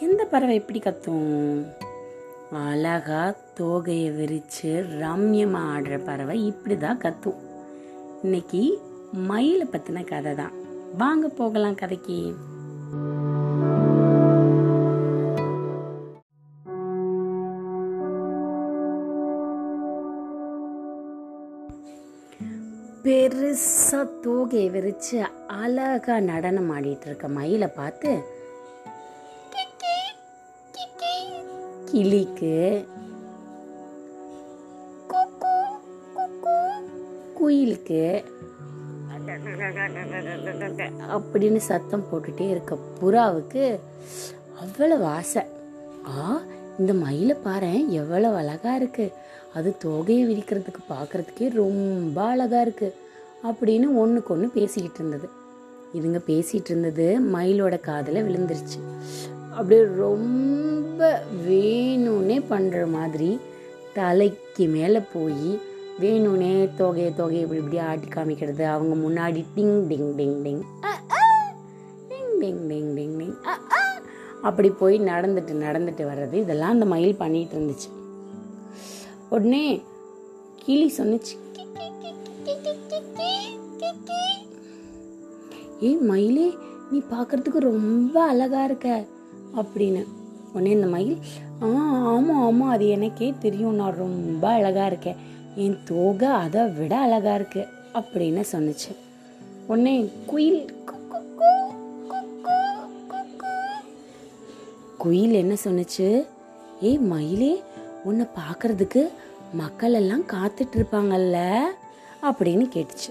எந்த பறவை எப்படி கத்தும்? அழகா தோகையை விரிச்சு ரம்யமா ஆடுற பறவை இப்படிதான் கத்தும். இன்னைக்கு மயிலை பத்தின கதை தான் வாங்க போகலாம் கதைக்கு. பெருசா தோகையை விரிச்சு அழகா நடனம் ஆடிட்டு இருக்க மயிலை பார்த்து கிளிக்கு குயிலுக்கு அப்படின்னு சத்தம் போட்டுட்டே இருக்க புறாவுக்கு அவ்வளவு ஆசை. ஆ இந்த மயிலை பாரு எவ்வளவு அழகாக இருக்குது அது தோகையை விரிக்கிறதுக்கு பார்க்குறதுக்கே ரொம்ப அழகாக இருக்குது அப்படின்னு ஒண்ணுக்கு ஒன்று பேசிக்கிட்டு இருந்தது. இதுங்க பேசிகிட்டு இருந்தது மயிலோட காதில் விழுந்துருச்சு. அப்படியே ரொம்ப வேணும்னே பண்ணுற மாதிரி தலைக்கு மேலே போய் வேணும்னே தொகையை தொகையை இப்படி இப்படி ஆட்டி காமிக்கிறது. அவங்க முன்னாடி டிங் டிங் டிங் டிங். அ, அ, டிங் டிங் டிங் டிங் டிங். அப்படி போய் நடந்துட்டு நடந்துட்டு வர்றது இதெல்லாம் அந்த மயில் பண்ணிட்டு இருந்துச்சு. உடனே கிளி சொன்னிச்சு ஏ மயிலே நீ பார்க்கறதுக்கு ரொம்ப அழகா இருக்க அப்படின்னு. உடனே இந்த மயில் ஆ ஆமாம் ஆமாம் அது எனக்கே தெரியும் நான் ரொம்ப அழகாக இருக்கேன். என் தோகை அதை விட அழகா இருக்கு அப்படின்னு சொன்னிச்சு. உடனே குயில் குயில் என்ன சொன்னுச்சு? ஏய் மயிலே உன்னை பார்க்கறதுக்கு மக்கள் எல்லாம் காத்துட்டு இருப்பாங்கல்ல அப்படின்னு கேட்டுச்சு.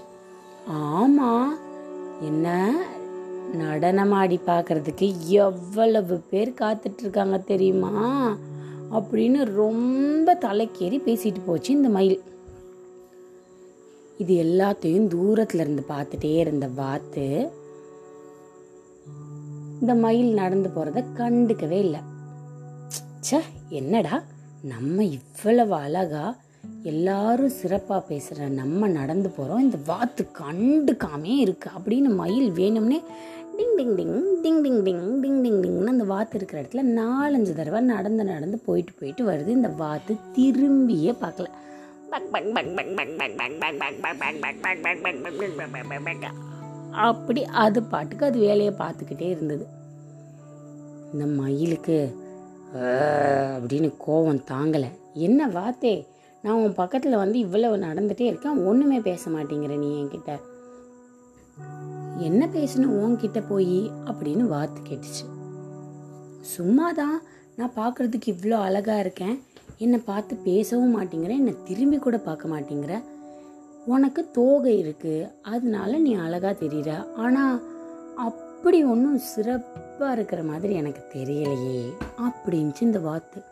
ஆமா என்ன நடனமாடி பார்க்கறதுக்கு எவ்வளவு பேர் காத்துட்டு இருக்காங்க தெரியுமா? அப்படின்னு ரொம்ப தலைக்கேறி பேசிட்டு போச்சு இந்த மயில். இது எல்லாத்தையும் தூரத்துல இருந்து பார்த்துட்டே இருந்த வாத்து இந்த மயில் நடந்து போறத கண்டுக்கவே இல்லை ச்சே என்னடா நம்ம இவ்வளவு அழகா எல்லாரும் சிறப்பா பேசுற நம்ம நடந்து போறோம் இந்த வாத்து கண்டுக்காமே இருக்கு அப்படின்னு மயில் வேணும்னே டிங் டிங் டிங் டிங் டிங் டிங் டிங் டிங் டிங்னு அந்த வாத்து இருக்கிற இடத்துல நாலஞ்சு தடவை நடந்து நடந்து போயிட்டு போயிட்டு வருது இந்த வாத்து திரும்பியே பார்க்கல பக் பக் பக் பக் பக் பக் பக் பக் பக் பக் பக் பக் பக் பக் பக் பக் பக் பக். அப்படி அது பாட்டுக்கு அது வேலையை பார்த்துக்கிட்டே இருந்தது. இந்த மயிலுக்கு அப்படின்னு கோவம் தாங்கலை. என்ன வாத்தே நான் உன் பக்கத்தில் வந்து இவ்வளவு நடந்துட்டே இருக்கேன் ஒன்றுமே பேச மாட்டேங்கிற நீ என்கிட்ட. என்ன பேசணும் உன்கிட்ட போய் அப்படின்னு வாத்து கேட்டுச்சு. சும்மாதான் நான் பார்க்குறதுக்கு இவ்வளோ அழகா இருக்கேன் என்னை பார்த்து பேசவும் மாட்டேங்கிற என்னை திரும்பி கூட பார்க்க மாட்டேங்கிற உனக்கு தோகை இருக்கு அதனால நீ அழகா தெரியுற. ஆனா அப்படி ஒன்றும் சிறப்பா இருக்கிற மாதிரி எனக்கு தெரியலையே அப்படின்ச்சு இந்த வாத்து.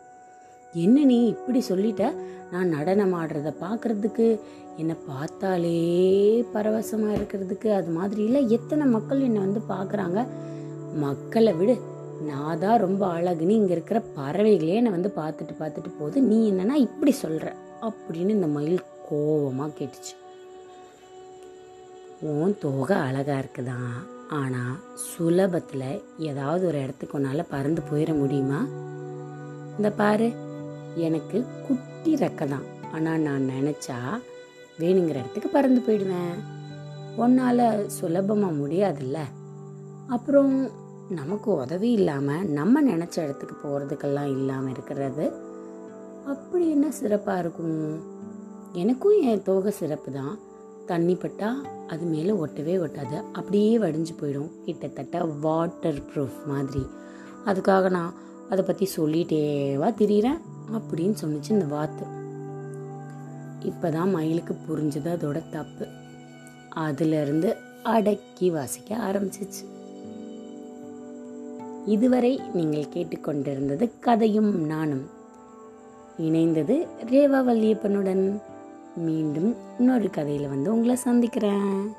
என்ன நீ இப்படி சொல்லிட்ட? நான் நடனம் ஆடுறத பார்க்கறதுக்கு என்னை பார்த்தாலே பரவசமாக இருக்கிறதுக்கு அது மாதிரி இல்லை. எத்தனை மக்கள் என்னை வந்து பார்க்குறாங்க மக்களை விடு நான் தான் ரொம்ப அழகுன்னு இங்கே இருக்கிற பறவைகளே என்னை வந்து பார்த்துட்டு பார்த்துட்டு போகுது. நீ என்னன்னா இப்படி சொல்கிற அப்படின்னு இந்த மயில் கோபமாக கேட்டுச்சு. உன் தோகை அழகாக இருக்குதான் ஆனால் சுலபத்தில் ஏதாவது ஒரு இடத்துக்கு உன்னால் பறந்து போயிட முடியுமா? இந்த பாரு எனக்கு குட்டி ரெக்கை தான் ஆனால் நான் நினச்சா வேணுங்கிற இடத்துக்கு பறந்து போயிடுவேன். உன்னால் சுலபமாக முடியாதுல்ல? அப்புறம் நமக்கு உதவி இல்லாமல் நம்ம நினச்ச இடத்துக்கு போகிறதுக்கெல்லாம் இல்லாமல் இருக்கிறது அப்படி என்ன சிறப்பாக இருக்கும்? எனக்கும் என் தோகை சிறப்பு தான் தண்ணி பட்டால் அது மேலே ஒட்டவே ஒட்டாது. அப்படியே வடிஞ்சு போயிடும். கிட்டத்தட்ட வாட்டர் ப்ரூஃப் மாதிரி. அதுக்காக நான் அதை பற்றி சொல்லிட்டேவா திரியிறேன்? அப்படின்னு சொன்னிச்சு இந்த வாத்து. இப்போ தான் மயிலுக்கு புரிஞ்சது அதோட தப்பு. அதுலேருந்து அடக்கி வாசிக்க ஆரம்பிச்சிச்சு. இதுவரை நீங்கள் கேட்டுக்கொண்டிருந்தது கதையும் நானும். இணைந்தது ரேவா வல்லியப்பனுடன். மீண்டும் இன்னொரு கதையில வந்து உங்களை சந்திக்கிறேன்.